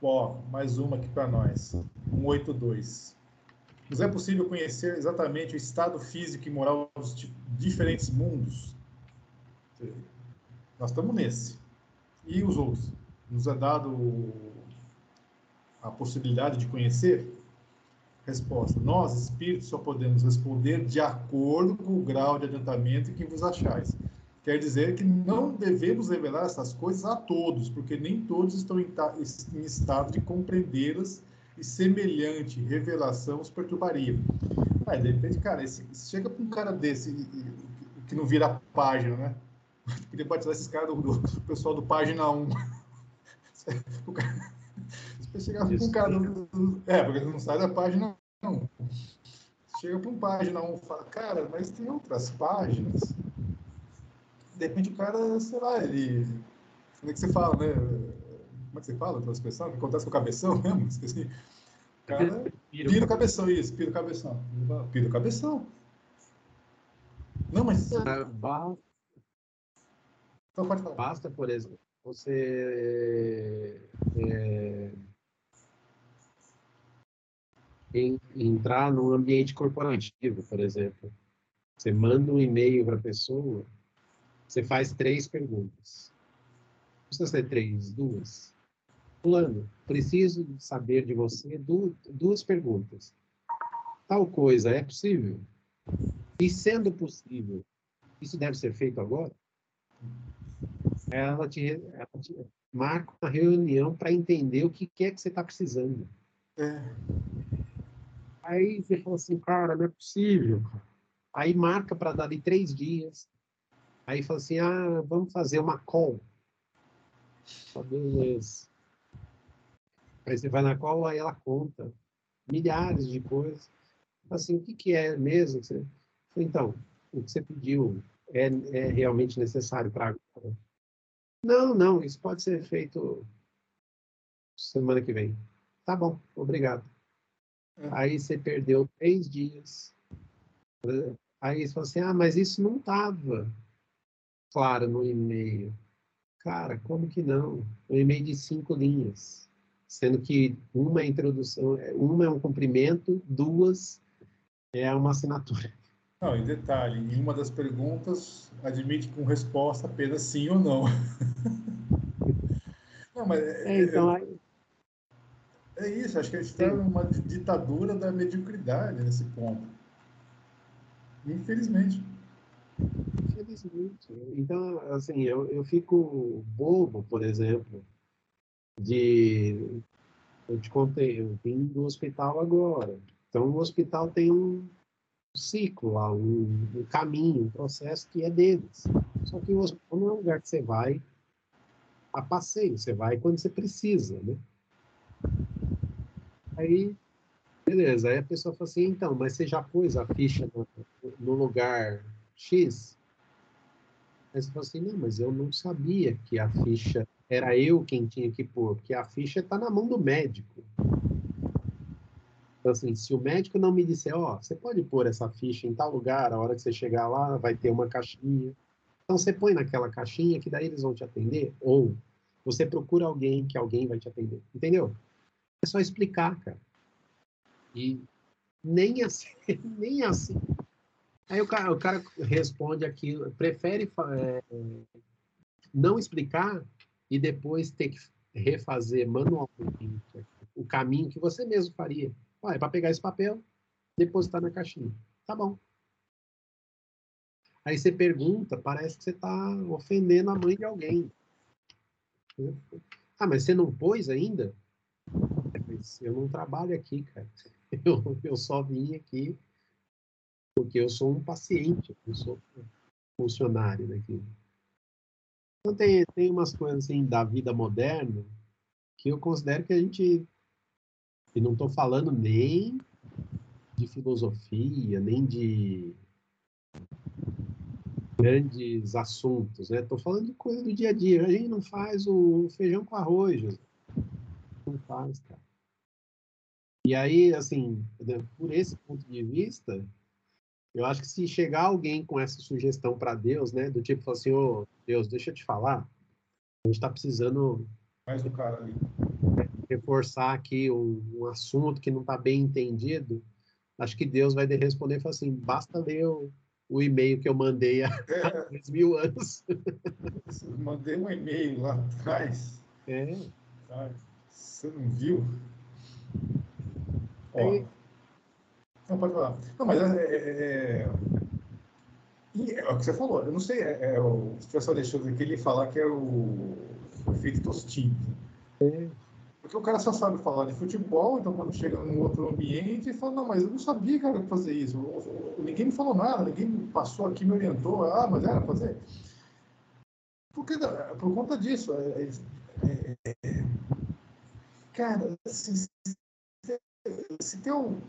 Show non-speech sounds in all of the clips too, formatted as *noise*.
Ó, mais uma aqui para nós. 182. Nos é possível conhecer exatamente o estado físico e moral dos diferentes mundos? Nós estamos nesse. E os outros? Nos é dado a possibilidade de conhecer? Resposta: Nós, espíritos, só podemos responder de acordo com o grau de adiantamento que vos achais. Quer dizer que não devemos revelar essas coisas a todos, porque nem todos estão em, em estado de compreendê-las e semelhante revelação os perturbaria. Aí, de repente, cara, esse, chega para um cara desse que não vira a página, né? *laughs* Queria batizar esses caras do, do, pessoal do Página 1. *laughs* o cara, você chega para um cara do, do, É, porque não sai da página 1. Chega para um página 1 e fala, cara, mas tem outras páginas. De repente o cara, sei lá, ele. Como é que você fala, né? Como é que você fala a expressão? O acontece com o cabeção *laughs* mesmo? Esqueci. Cara, pira o cabeção, isso, pira o cabeção. Pira o cabeção. Não, mas. Barra então pode falar. Basta, por exemplo, você é, em, entrar num ambiente corporativo, por exemplo. Você manda um e-mail para a pessoa, você faz três perguntas. Não precisa ser três, duas. Fulano, preciso saber de você duas, perguntas. Tal coisa é possível? E sendo possível, isso deve ser feito agora? ela te, ela te marca uma reunião para entender o que, que é que você está precisando. É. Aí você fala assim, cara, não é possível. Aí marca para dar de três dias. Aí fala assim, ah, vamos fazer uma call. Beleza. Aí você vai na call, aí ela conta milhares de coisas. Assim, o que, que é mesmo? Você... Então, o que você pediu é, é realmente necessário para agora? Não, não, isso pode ser feito semana que vem. Tá bom, obrigado. É. Aí você perdeu três dias. Aí você fala assim, ah, mas isso não estava claro no e-mail. Cara, como que não? Um e-mail de cinco linhas. Sendo que uma é introdução, uma é um cumprimento, duas é uma assinatura. Não, em detalhe, em uma das perguntas admite com resposta apenas sim ou não. *laughs* não, mas é, é, então, é, é isso, acho que a gente está numa ditadura da mediocridade nesse ponto. Infelizmente. Infelizmente. Então, assim, eu, eu fico bobo, por exemplo, de. Eu te contei, eu vim do hospital agora. Então, o hospital tem um, ciclo lá, um, um, caminho, um processo que é deles. Só que o hospital não é um lugar que você vai a passeio, você vai quando você precisa, né? Aí, beleza, aí a pessoa fala assim, então, mas você já pôs a ficha no, no lugar X? Aí você fala assim, não, mas eu não sabia que a ficha era eu quem tinha que pôr, porque a ficha está na mão do médico. Então, assim, se o médico não me disser, ó, oh, você pode pôr essa ficha em tal lugar, a hora que você chegar lá, vai ter uma caixinha. Então, você põe naquela caixinha que daí eles vão te atender. Ou você procura alguém que alguém vai te atender. Entendeu? É só explicar, cara. E nem assim, *laughs* nem assim. Aí o cara, o cara responde aquilo, prefere é, não explicar e depois ter que refazer manualmente o caminho que você mesmo faria. Ah, é para pegar esse papel, depositar na caixinha. Tá bom. Aí você pergunta, parece que você está ofendendo a mãe de alguém. Ah, mas você não pôs ainda? eu não trabalho aqui, cara. *laughs* Eu, eu só vim aqui porque eu sou um paciente, eu sou funcionário daqui. Então tem, tem umas coisas assim da vida moderna que eu considero que a gente e não estou falando nem de filosofia, nem de grandes assuntos, né? Estou falando de coisa do dia a dia. A gente não faz o feijão com arroz. Não faz, cara. E aí, assim, por esse ponto de vista, eu acho que se chegar alguém com essa sugestão para Deus, né, do tipo assim, ô oh, Deus, deixa eu te falar, a gente está precisando mais do cara ali reforçar aqui um, um assunto que não está bem entendido, acho que Deus vai responder e falar assim, basta ler o, o e-mail que eu mandei há é. *laughs* dois mil anos. *laughs* mandei um e-mail lá atrás. É. Você não viu? Ó, é. Não, pode falar. Não, mas é, é, é, é, é o que você falou. Eu não sei, é, é o professor Alexandre aqui, ele falar que é o, o efeito tostinho. É. Porque o cara só sabe falar de futebol, então quando chega num outro ambiente, ele fala, não, mas eu não sabia, cara, fazer isso. Ninguém me falou nada, ninguém passou aqui, me orientou. Ah, mas era fazer. Porque, por conta disso, é, é, é, cara, se, se, se tem um...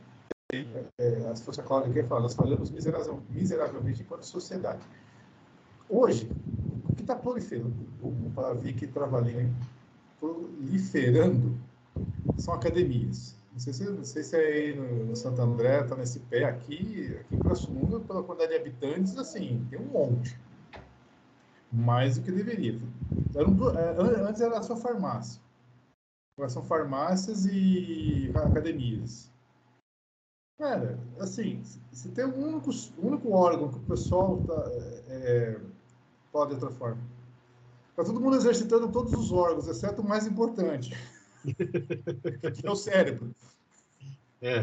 É, se fosse que fala, nós falamos miseravelmente, enquanto sociedade. Hoje, o que está proliferando, para vir que trabalhei proliferando são academias. Não sei se, não sei se é aí no, no Santo André, está nesse pé aqui, aqui Praça Mundo, pela quantidade de habitantes, assim, tem um monte. Mais do que deveria. É, antes era só farmácia. Agora são farmácias e academias. Cara, assim, se tem um único, único órgão que o pessoal tá, é, é pode de outra forma Está todo mundo exercitando todos os órgãos, exceto o mais importante, *laughs* que é o cérebro. É.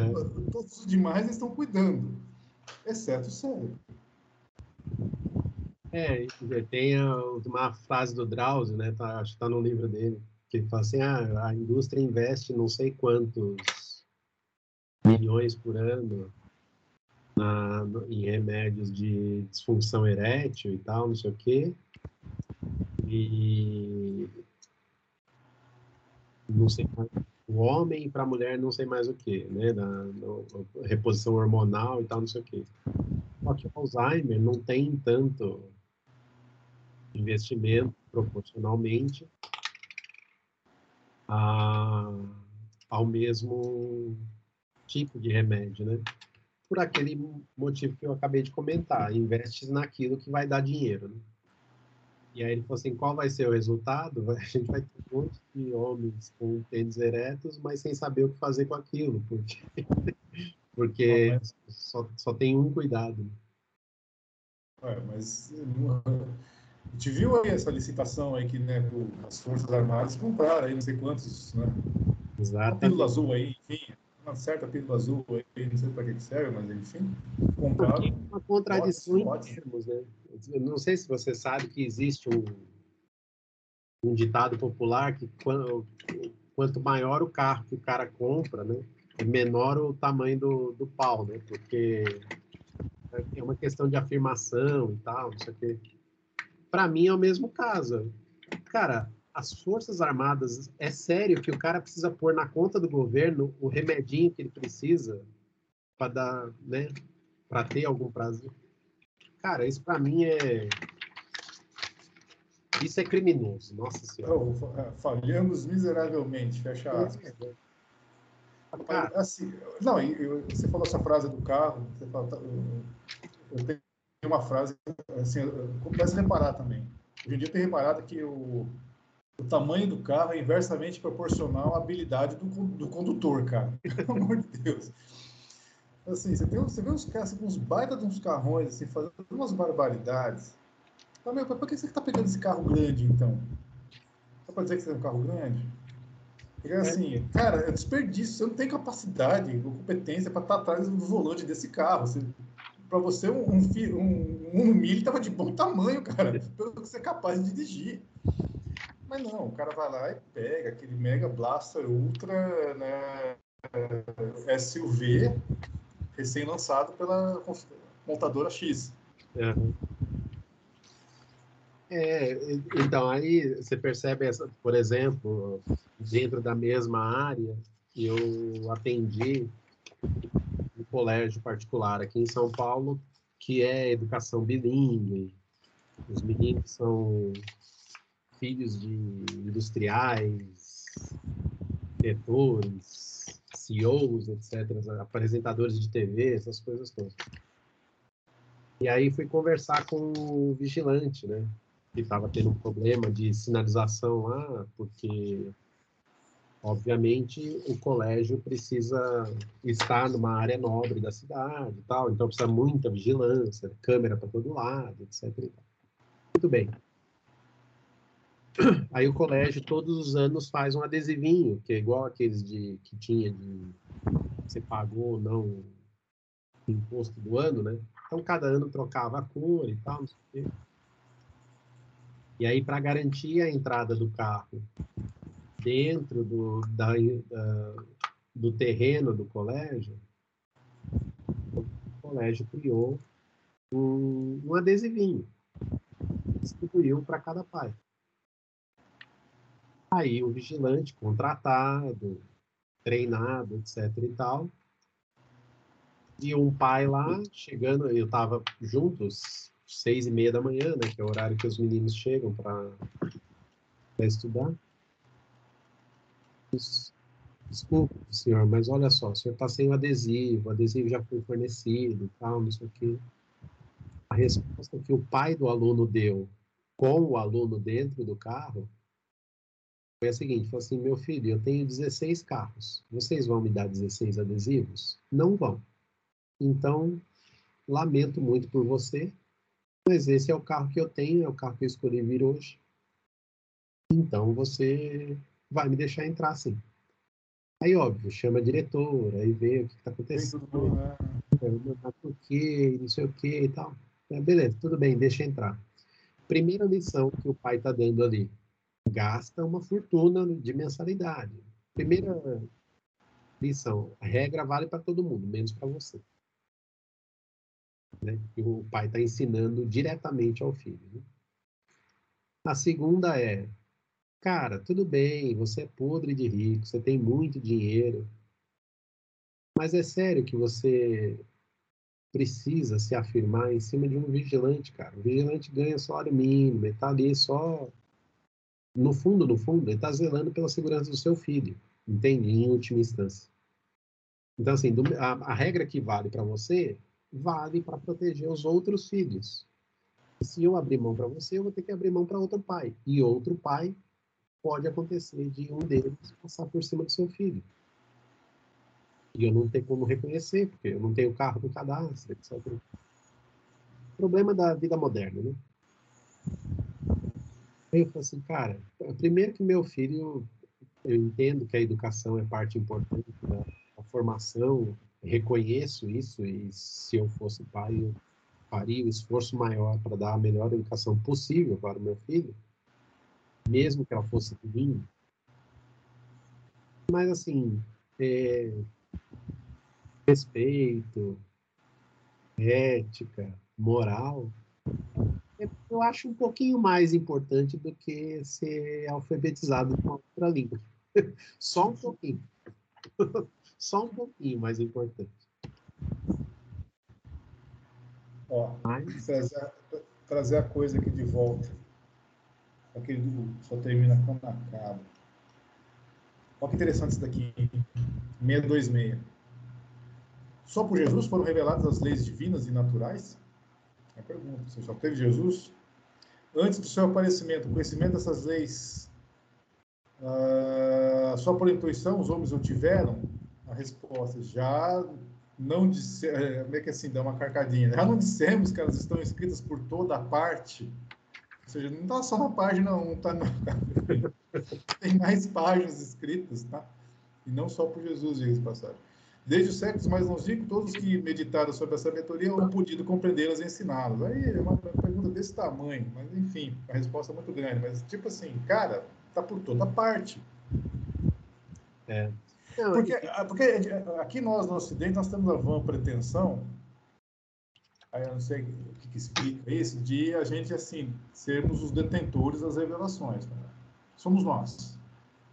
Todos os demais estão cuidando, exceto o cérebro. É, tem uma frase do Drauzio, né? Tá, acho que está no livro dele, que ele fala assim: ah, a indústria investe não sei quantos milhões por ano na, em remédios de disfunção erétil e tal, não sei o quê, e não sei o homem para a mulher não sei mais o que, né, na, reposição hormonal e tal, não sei o que. Só que o Alzheimer não tem tanto investimento proporcionalmente a, ao mesmo tipo de remédio, né? Por aquele motivo que eu acabei de comentar, investe naquilo que vai dar dinheiro, né? E aí ele falou assim, qual vai ser o resultado? A gente vai ter um monte de homens com tênis eretos, mas sem saber o que fazer com aquilo, porque, *laughs* porque mas... só, só tem um cuidado. É, mas a gente viu aí essa licitação aí que né, as Forças Armadas compraram aí não sei quantos, né? Exato. pílula azul aí, enfim, uma certa pílula azul aí, não sei para que serve, mas enfim, compraram. Porque uma contradição em termos, né? Eu não sei se você sabe que existe um, um ditado popular que quando, quanto maior o carro que o cara compra, né, menor o tamanho do, do pau, né? Porque é uma questão de afirmação e tal, não sei o quê. Para mim é o mesmo caso. Cara, as Forças Armadas, é sério que o cara precisa pôr na conta do governo o remedinho que ele precisa para dar, né, para ter algum prazer. Cara, isso para mim é isso é criminoso, nossa senhora. Oh, falhamos miseravelmente, fecha aspas. Cara, assim, não, você falou essa frase do carro, você fala, tá, eu tenho uma frase, assim, eu a reparar também. Hoje em dia eu tenho reparado que o, o tamanho do carro é inversamente proporcional à habilidade do, do condutor, cara. *laughs* Pelo amor de Deus. Assim, você, tem, você vê uns caras com uns baita de uns carrões, assim, fazendo umas barbaridades. Mas, meu, por que você está pegando esse carro grande, então? Só para dizer que você tem um carro grande? Porque, é. assim, cara, é desperdício. Você não tem capacidade ou competência para estar atrás do volante desse carro. Para você, um, um, um, um milho estava de bom tamanho, cara, pelo que você é capaz de dirigir. Mas não, o cara vai lá e pega aquele Mega Blaster Ultra né, é, SUV recém-lançado pela montadora X. É. é, então, aí você percebe, essa, por exemplo, dentro da mesma área, eu atendi um colégio particular aqui em São Paulo, que é educação bilíngue. Os meninos são filhos de industriais, diretores, CEOs, etc., apresentadores de TV, essas coisas todas. E aí fui conversar com o vigilante, né? Que estava tendo um problema de sinalização lá, porque obviamente o colégio precisa estar numa área nobre da cidade e tal, então precisa muita vigilância, câmera para todo lado, etc. Muito bem. Aí o colégio todos os anos faz um adesivinho, que é igual aqueles de que tinha de você pagou ou não o imposto do ano, né? Então cada ano trocava a cor e tal, não sei o quê. E aí para garantir a entrada do carro dentro do, da, da, do terreno do colégio, o colégio criou um, um adesivinho, distribuiu para cada pai. Aí o vigilante contratado, treinado, etc e tal, e um pai lá chegando, eu estava juntos, seis e meia da manhã, né, que é o horário que os meninos chegam para estudar. Desculpe, senhor, mas olha só, o senhor está sem o adesivo, o adesivo já foi fornecido, tal, não sei o quê. A resposta que o pai do aluno deu com o aluno dentro do carro foi a seguinte, falou assim, meu filho, eu tenho 16 carros, vocês vão me dar 16 adesivos? Não vão. Então, lamento muito por você, mas esse é o carro que eu tenho, é o carro que eu escolhi vir hoje. Então, você vai me deixar entrar sim. Aí, óbvio, chama a diretora, aí vê o que está acontecendo. Né? Por quê, não sei o quê e tal. Beleza, tudo bem, deixa entrar. Primeira lição que o pai está dando ali. Gasta uma fortuna de mensalidade. Primeira lição. A regra vale para todo mundo, menos para você. Né? E o pai está ensinando diretamente ao filho. Né? A segunda é Cara, tudo bem, você é podre de rico, você tem muito dinheiro, mas é sério que você precisa se afirmar em cima de um vigilante, cara. O vigilante ganha salário mínimo, ele tá ali só. No fundo, no fundo, ele tá zelando pela segurança do seu filho, entende? Em última instância. Então, assim, a, a regra que vale para você, vale para proteger os outros filhos. Se eu abrir mão para você, eu vou ter que abrir mão para outro pai. E outro pai pode acontecer de um deles passar por cima do seu filho. E eu não tenho como reconhecer, porque eu não tenho carro no cadastro, etc. Problema da vida moderna, né? Aí eu falei assim, cara, primeiro que meu filho, eu entendo que a educação é parte importante da, formação, reconheço isso, e se eu fosse pai, eu faria o esforço maior para dar a melhor educação possível para o meu filho mesmo que ela fosse ruim. Mas, assim, é, respeito, ética, moral, eu acho um pouquinho mais importante do que ser alfabetizado em outra língua. *laughs* Só um pouquinho. *laughs* Só um pouquinho mais importante. Ó, Mas... trazer, trazer a coisa aqui de volta aquele só termina quando acaba. Olha que interessante isso daqui, 626. Só por Jesus foram reveladas as leis divinas e naturais? A pergunta. Você só teve Jesus? Antes do seu aparecimento, o conhecimento dessas leis, uh, só por intuição os homens o tiveram? A resposta, já não dissemos, é, como é que é assim, dá uma carcadinha, já não dissemos que elas estão escritas por toda a parte ou seja, não está só na página 1, tá *laughs* tem mais páginas escritas, tá? E não só por Jesus, diga passagem. Desde os séculos mais longínquos, todos que meditaram sobre a sabedoria não podido compreendê-las e ensiná-las. Aí é uma pergunta desse tamanho, mas enfim, a resposta é muito grande. Mas, tipo assim, cara, tá por toda parte. É. Porque, porque aqui nós, no Ocidente, nós temos a vã pretensão aí eu não sei o que, que explica isso, de a gente, assim, sermos os detentores das revelações. Né? Somos nós.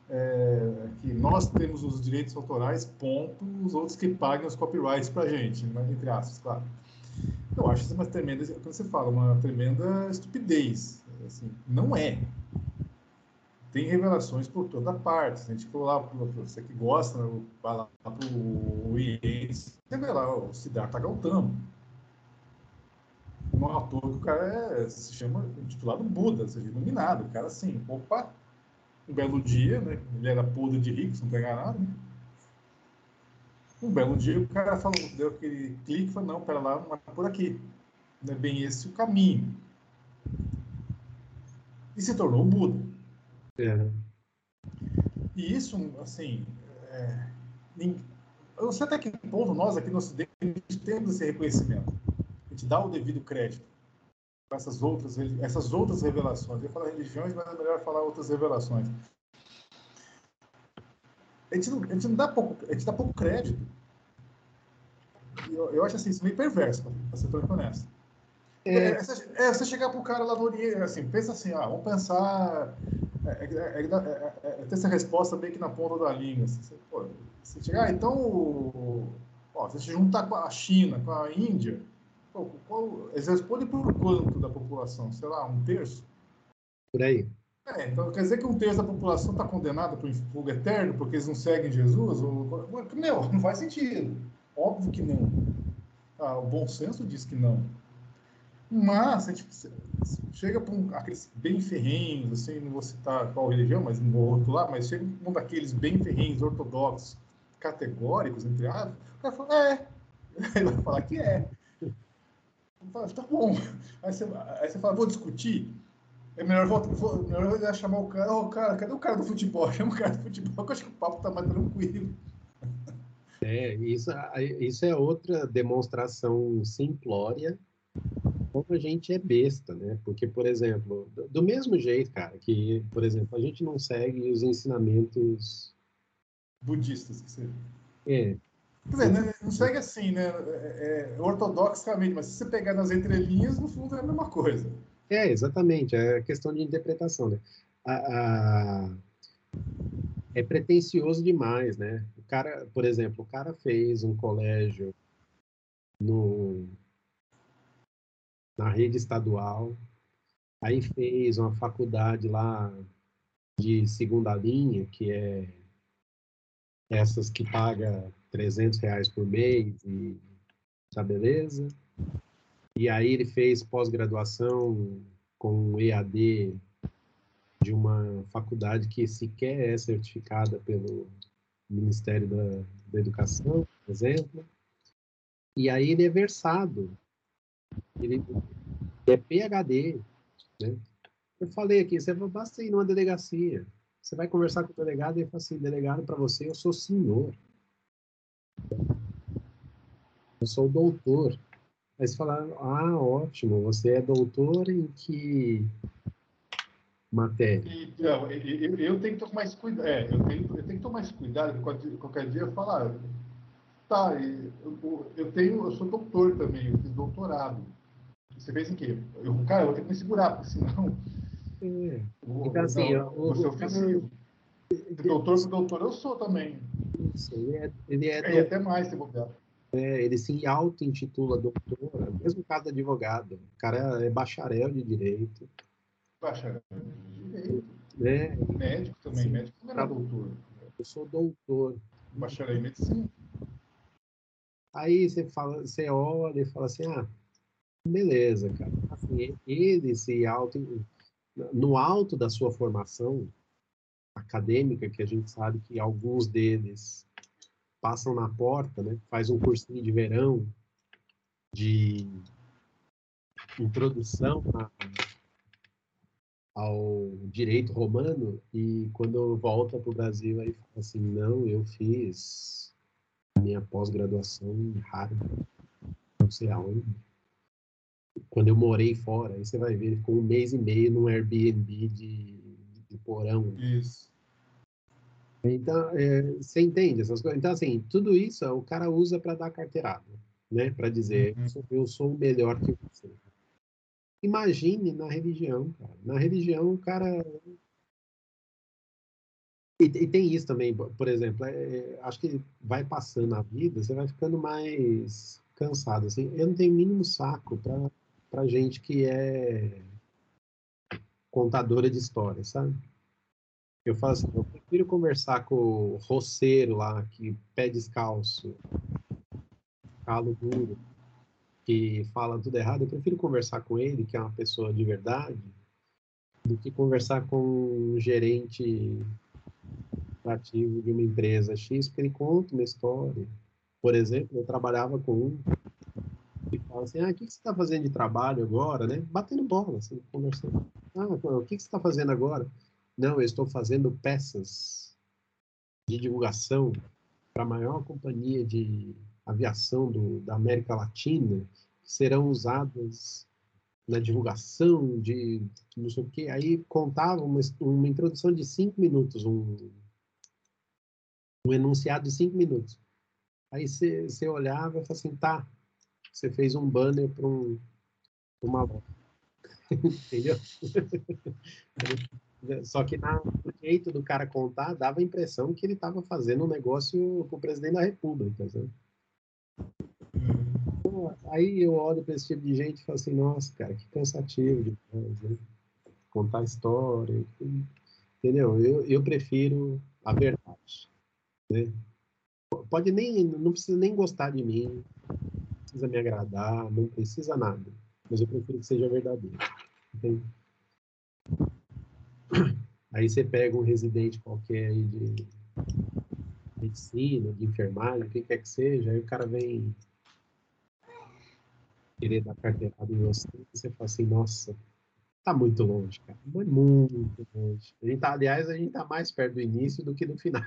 É, que nós temos os direitos autorais, ponto, os outros que paguem os copyrights para a gente, né? entre aspas, claro. Eu acho isso uma tremenda, quando você fala, uma tremenda estupidez. Assim, não é. Tem revelações por toda parte. Se a gente for lá, você que gosta, vai lá para o IE, você vê lá o Siddhartha Gautama não é que o cara é, se chama titulado Buda, seja, iluminado. O cara assim, opa, Um belo dia, né? Ele era podre de rico, não pegar nada, né? Um belo dia o cara falou, deu aquele clique e falou, não, pera lá, não é por aqui. Não é bem esse o caminho. E se tornou o Buda. É. E isso, assim, é, eu não sei até que ponto nós aqui no Ocidente temos esse reconhecimento. A gente dá o devido crédito essas outras, essas outras revelações. Eu falo religiões, mas é melhor falar outras revelações. A gente não, a gente não dá pouco, a gente dá pouco crédito. Eu, eu acho assim, isso meio perverso, para ser tão honesto. É. É, é, você chegar para o cara lá no Oriente, assim, pensa assim, ah, vamos pensar é, é, é, é, ter essa resposta meio que na ponta da língua. Assim, você, pô, você chegar, ah, então, ó, você se juntar com a China, com a Índia, qual, eles respondem por quanto da população? Sei lá, um terço? Por aí. É, então quer dizer que um terço da população está condenada para o fogo eterno porque eles não seguem Jesus? Ou, meu, não faz sentido. Óbvio que não. Ah, o bom senso diz que não. Mas, a gente chega para um, aqueles bem ferrenhos, assim, não vou citar qual religião, mas no outro lá, mas chega um daqueles bem ferrenhos, ortodoxos, categóricos, entre aspas, o cara fala, é. *laughs* Ele vai falar que é. Fala, tá bom. Aí você, aí você fala, vou discutir. É melhor, vou, melhor chamar o cara, ô oh, cara, cadê o cara do futebol? *laughs* Chama o cara do futebol, que eu acho que o papo tá mais tranquilo. É, isso, isso é outra demonstração simplória como a gente é besta, né? Porque, por exemplo, do mesmo jeito, cara, que, por exemplo, a gente não segue os ensinamentos budistas, que seja. É. Quer dizer, né? não segue assim, né? É, é, ortodoxamente, mas se você pegar nas entrelinhas, no fundo é a mesma coisa. É, exatamente. É questão de interpretação, né? A, a... É pretencioso demais, né? O cara, por exemplo, o cara fez um colégio no na rede estadual, aí fez uma faculdade lá de segunda linha, que é essas que paga 300 reais por mês e tá beleza. E aí ele fez pós-graduação com EAD de uma faculdade que sequer é certificada pelo Ministério da, da Educação, por exemplo. E aí ele é versado ele é PHD, né? Eu falei aqui, você basta ir numa delegacia. Você vai conversar com o delegado e ele fala assim, delegado, para você, eu sou senhor. Eu sou doutor. Aí você fala, ah, ótimo, você é doutor em que matéria? Então, eu, eu, tenho que tomar mais cuidado. É, eu, tenho, eu tenho que tomar mais cuidado, qualquer dia eu falar, tá, eu, eu, tenho, eu sou doutor também, eu fiz doutorado. Você fez em quê? Eu, cara, eu vou ter que me segurar, porque senão. É. *laughs* Então, assim, não, eu, você é ofensivo. Doutor doutor eu sou também. Isso, ele é. Ele é, é até mais se bobear. É, ele se auto-intitula doutor, mesmo caso de advogado. O cara é bacharel de direito. Bacharel de direito. É. Médico também, Sim. médico também era doutor. Eu sou doutor. Bacharel em medicina. Aí você fala, você olha e fala assim, ah, beleza, cara. Assim, ele se auto, no alto da sua formação acadêmica, que a gente sabe que alguns deles passam na porta, né? Faz um cursinho de verão de introdução a, ao direito romano e quando volta para o Brasil aí fala assim, não, eu fiz minha pós-graduação em Harvard, não sei aonde. Quando eu morei fora, aí você vai ver, ficou um mês e meio num Airbnb de, de porão. Isso. Então, é, você entende essas coisas? Então, assim, tudo isso o cara usa para dar carteirada, né? Para dizer, uhum. eu sou melhor que você. Imagine na religião, cara. Na religião, o cara e, e, tem isso também, por exemplo, é, acho que vai passando a vida, você vai ficando mais cansado. Assim, eu não tenho mínimo saco para gente que é contadora de histórias, sabe? Eu falo assim, eu prefiro conversar com o roceiro lá, que pé descalço, calo duro, que fala tudo errado. Eu prefiro conversar com ele, que é uma pessoa de verdade, do que conversar com um gerente ativo de uma empresa X, porque ele conta uma história. Por exemplo, eu trabalhava com um que fala assim, ah, o que, você está fazendo de trabalho agora, né? Batendo bola, assim, conversando. Ah, o que, você está fazendo agora? Não, eu estou fazendo peças de divulgação para a maior companhia de aviação do, da América Latina, que serão usadas na divulgação de não sei o quê. Aí contava uma, uma introdução de cinco minutos, um, um enunciado de cinco minutos. Aí você olhava e falava assim, tá, você fez um banner para um, uma *laughs* Entendeu? *laughs* Só que na, no jeito do cara contar, dava a impressão que ele estava fazendo um negócio com o presidente da República. Sabe? Aí eu olho para esse tipo de gente e falo assim, nossa, cara, que cansativo demais, né? Contar história, entendeu? Eu, eu prefiro a verdade, né? Pode nem, não precisa nem gostar de mim, não precisa me agradar, não precisa nada, mas eu prefiro que seja verdadeiro, entende? Aí você pega um residente qualquer aí de medicina, de enfermagem, o que quer que seja, aí o cara vem querer dar carteirada em você, você fala assim, nossa, tá muito longe, cara. Mas muito longe. A gente tá, aliás, a gente tá mais perto do início do que do final.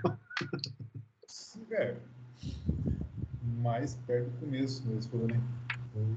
Sim, é. Mais perto do começo mesmo, né? Hum.